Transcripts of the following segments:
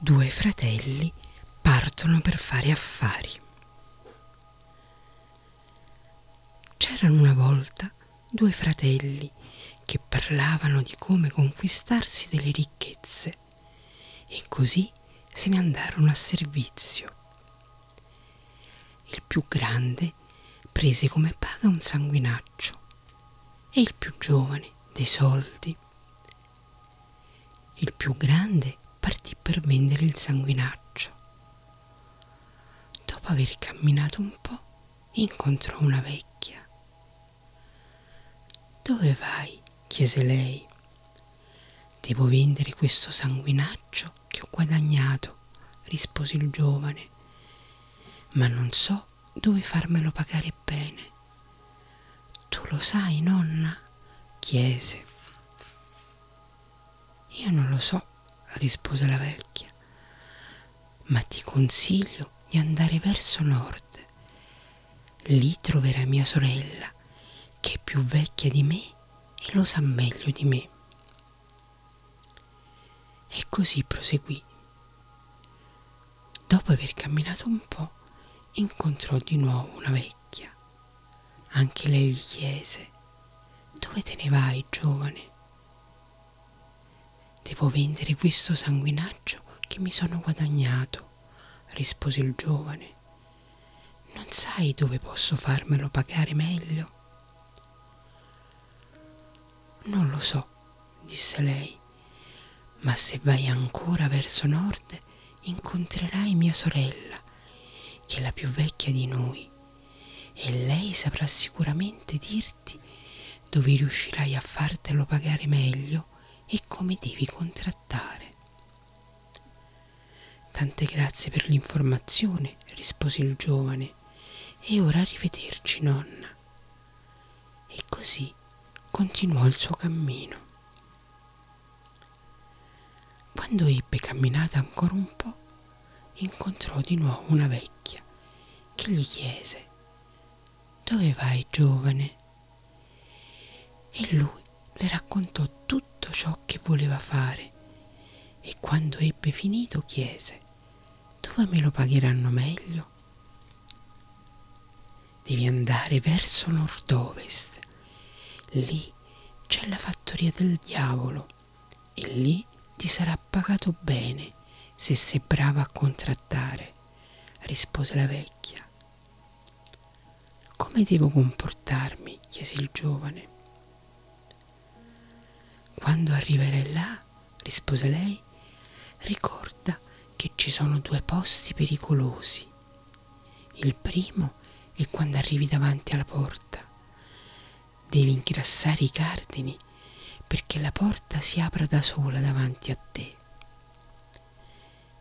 due fratelli partono per fare affari. C'erano una volta due fratelli che parlavano di come conquistarsi delle ricchezze e così se ne andarono a servizio. Il più grande prese come paga un sanguinaccio e il più giovane dei soldi. Il più grande partì per vendere il sanguinaccio. Dopo aver camminato un po', incontrò una vecchia. Dove vai? chiese lei. Devo vendere questo sanguinaccio che ho guadagnato, rispose il giovane, ma non so dove farmelo pagare bene. Tu lo sai, nonna? chiese. Io non lo so, rispose la vecchia, ma ti consiglio di andare verso nord. Lì troverai mia sorella, che è più vecchia di me e lo sa meglio di me. E così proseguì. Dopo aver camminato un po', incontrò di nuovo una vecchia. Anche lei gli chiese, dove te ne vai, giovane? Devo vendere questo sanguinaccio che mi sono guadagnato, rispose il giovane. Non sai dove posso farmelo pagare meglio? Non lo so, disse lei, ma se vai ancora verso nord incontrerai mia sorella, che è la più vecchia di noi, e lei saprà sicuramente dirti dove riuscirai a fartelo pagare meglio e come devi contrattare. Tante grazie per l'informazione, rispose il giovane, e ora arrivederci, nonna. E così continuò il suo cammino. Quando ebbe camminato ancora un po', incontrò di nuovo una vecchia che gli chiese Dove vai, giovane? E lui le raccontò tutto ciò che voleva fare e quando ebbe finito chiese dove me lo pagheranno meglio? Devi andare verso nord-ovest. Lì c'è la fattoria del diavolo e lì ti sarà pagato bene se sei brava a contrattare, rispose la vecchia. Come devo comportarmi? chiese il giovane. Quando arriverai là, rispose lei, ricorda che ci sono due posti pericolosi. Il primo è quando arrivi davanti alla porta. Devi ingrassare i cardini perché la porta si apra da sola davanti a te.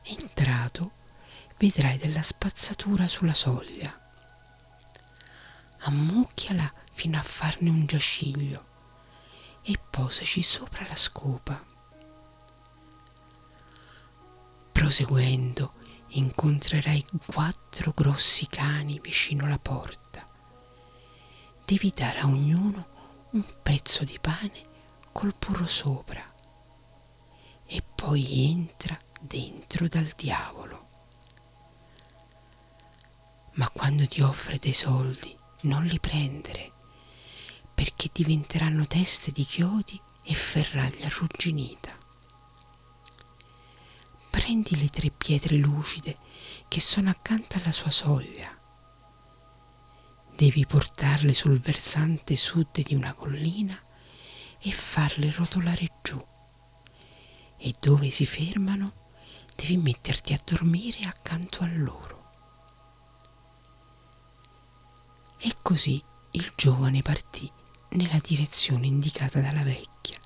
Entrato, vedrai della spazzatura sulla soglia. Ammucchiala fino a farne un giaciglio e posaci sopra la scopa. Proseguendo, incontrerai quattro grossi cani vicino alla porta. Devi dare a ognuno un pezzo di pane col burro sopra e poi entra dentro dal diavolo. Ma quando ti offre dei soldi, non li prendere perché diventeranno teste di chiodi e ferraglia arrugginita. Prendi le tre pietre lucide che sono accanto alla sua soglia. Devi portarle sul versante sud di una collina e farle rotolare giù. E dove si fermano, devi metterti a dormire accanto a loro. E così il giovane partì nella direzione indicata dalla vecchia,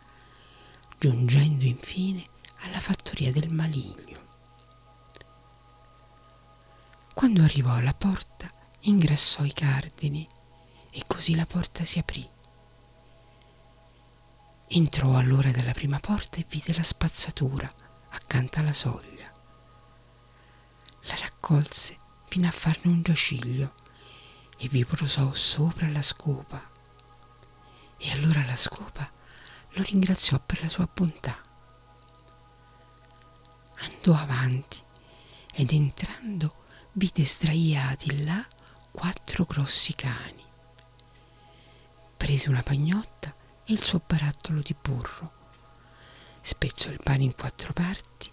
giungendo infine alla fattoria del maligno. Quando arrivò alla porta, ingrassò i cardini e così la porta si aprì. Entrò allora dalla prima porta e vide la spazzatura accanto alla soglia. La raccolse fino a farne un giaciglio e vi posò sopra la scopa e allora la scopa lo ringraziò per la sua bontà. andò avanti ed entrando vide sdraiati là quattro grossi cani. Prese una pagnotta e il suo barattolo di burro, spezzò il pane in quattro parti,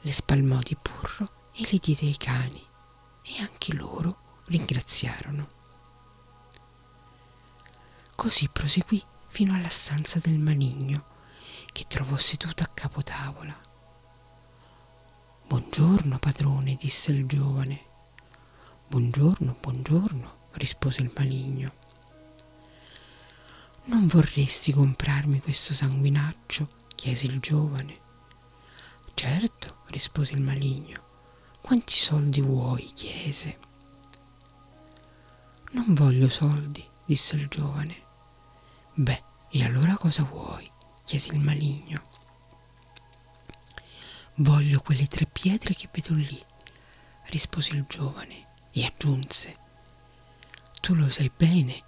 le spalmò di burro e li diede ai cani e anche loro ringraziarono. Così proseguì fino alla stanza del maligno, che trovò seduto a capo tavola. Buongiorno, padrone, disse il giovane. Buongiorno, buongiorno, rispose il maligno. Non vorresti comprarmi questo sanguinaccio? chiese il giovane. Certo, rispose il maligno. Quanti soldi vuoi? chiese. Non voglio soldi, disse il giovane. Beh, e allora cosa vuoi? chiese il maligno. Voglio quelle tre pietre che vedo lì, rispose il giovane e aggiunse. Tu lo sai bene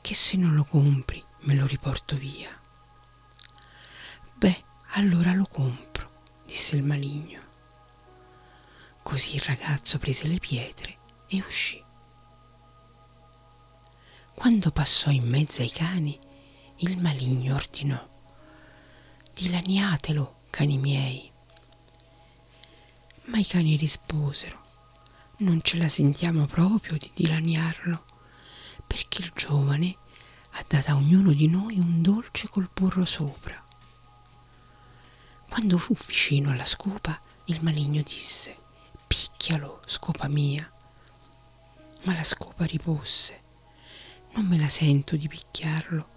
che se non lo compri me lo riporto via. Beh, allora lo compro, disse il maligno. Così il ragazzo prese le pietre e uscì. Quando passò in mezzo ai cani, il maligno ordinò Dilaniatelo, cani miei. Ma i cani risposero Non ce la sentiamo proprio di dilaniarlo, perché il giovane ha dato a ognuno di noi un dolce col burro sopra. Quando fu vicino alla scopa, il maligno disse Picchialo, scopa mia. Ma la scopa riposse Non me la sento di picchiarlo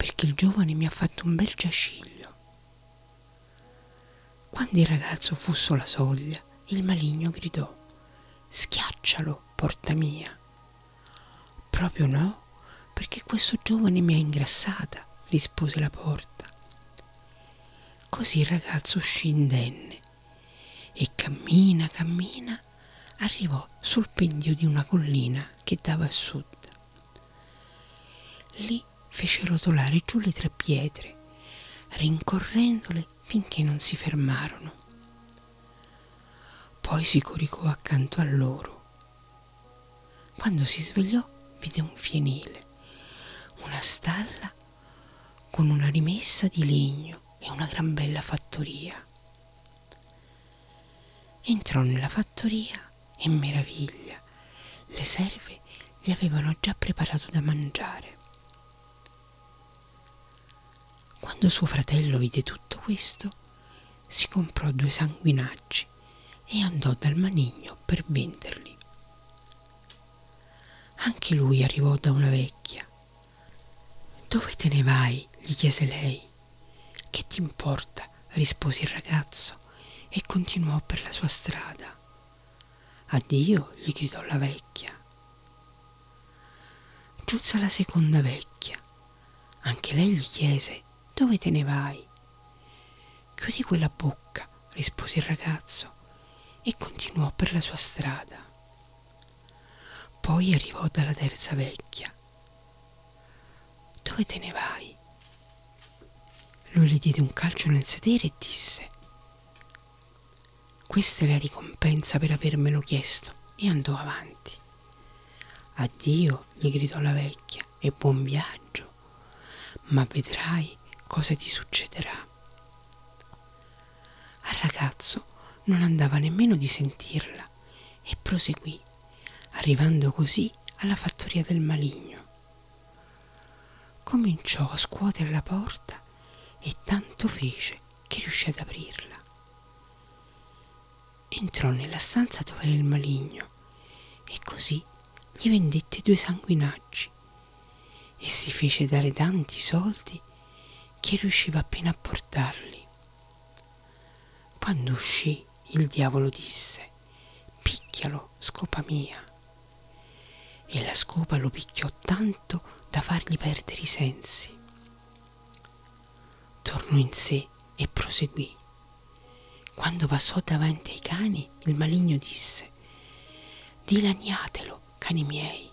perché il giovane mi ha fatto un bel giaciglio. Quando il ragazzo fu sulla soglia, il maligno gridò Schiaccialo, porta mia. Proprio no, perché questo giovane mi ha ingrassata, rispose la porta. Così il ragazzo uscì indenne e cammina, cammina, arrivò sul pendio di una collina che dava a sud. Lì fece rotolare giù le tre pietre, rincorrendole finché non si fermarono. Poi si coricò accanto a loro. Quando si svegliò vide un fienile, una stalla con una rimessa di legno e una gran bella fattoria. Entrò nella fattoria e meraviglia, le serve gli avevano già preparato da mangiare. Quando suo fratello vide tutto questo, si comprò due sanguinacci e andò dal maligno per venderli. Anche lui arrivò da una vecchia. Dove te ne vai? gli chiese lei. Che ti importa? rispose il ragazzo e continuò per la sua strada. Addio, gli gridò la vecchia. Giunse la seconda vecchia. Anche lei gli chiese dove te ne vai? Chiudi quella bocca, rispose il ragazzo e continuò per la sua strada. Poi arrivò dalla terza vecchia. Dove te ne vai? Lui le diede un calcio nel sedere e disse Questa è la ricompensa per avermelo chiesto e andò avanti. Addio, gli gridò la vecchia, e buon viaggio, ma vedrai cosa ti succederà. Al ragazzo non andava nemmeno di sentirla e proseguì, arrivando così alla fattoria del maligno. Cominciò a scuotere la porta e tanto fece che riuscì ad aprirla. Entrò nella stanza dove era il maligno e così gli vendette due sanguinacci e si fece dare tanti soldi che riusciva appena a portarli. Quando uscì, il diavolo disse, picchialo, scopa mia. E la scopa lo picchiò tanto da fargli perdere i sensi. Tornò in sé e proseguì. Quando passò davanti ai cani, il maligno disse, dilaniatelo, cani miei.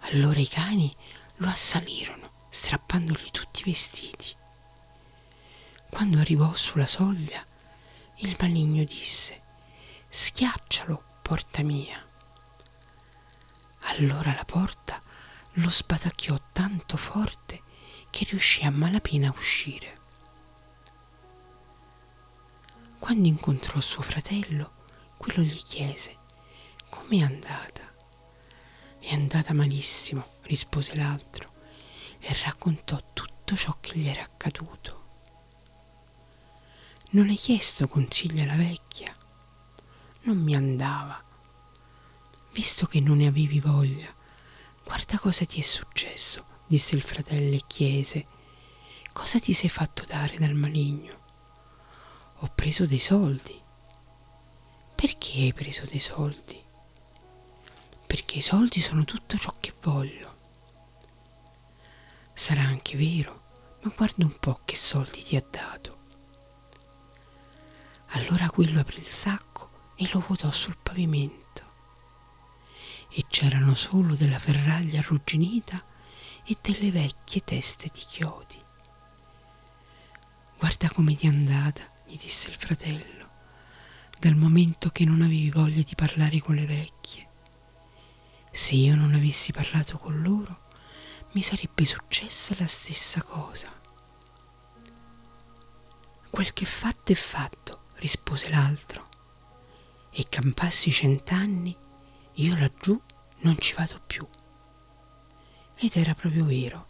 Allora i cani lo assalirono strappandogli tutti i vestiti. Quando arrivò sulla soglia, Il maligno disse, schiaccialo, porta mia. Allora la porta lo sbatacchiò tanto forte che riuscì a malapena a uscire. Quando incontrò suo fratello, quello gli chiese, com'è andata? È andata malissimo, rispose l'altro, e raccontò tutto ciò che gli era accaduto. Non hai chiesto consigli alla vecchia? Non mi andava. Visto che non ne avevi voglia, guarda cosa ti è successo, disse il fratello e chiese, cosa ti sei fatto dare dal maligno? Ho preso dei soldi. Perché hai preso dei soldi? Perché i soldi sono tutto ciò che voglio. Sarà anche vero, ma guarda un po' che soldi ti ha dato. Allora quello aprì il sacco e lo vuotò sul pavimento. E c'erano solo della ferraglia arrugginita e delle vecchie teste di chiodi. Guarda come ti è andata, gli disse il fratello, dal momento che non avevi voglia di parlare con le vecchie. Se io non avessi parlato con loro, mi sarebbe successa la stessa cosa. Quel che fatto è fatto, rispose l'altro, e campassi cent'anni, io laggiù non ci vado più. Ed era proprio vero.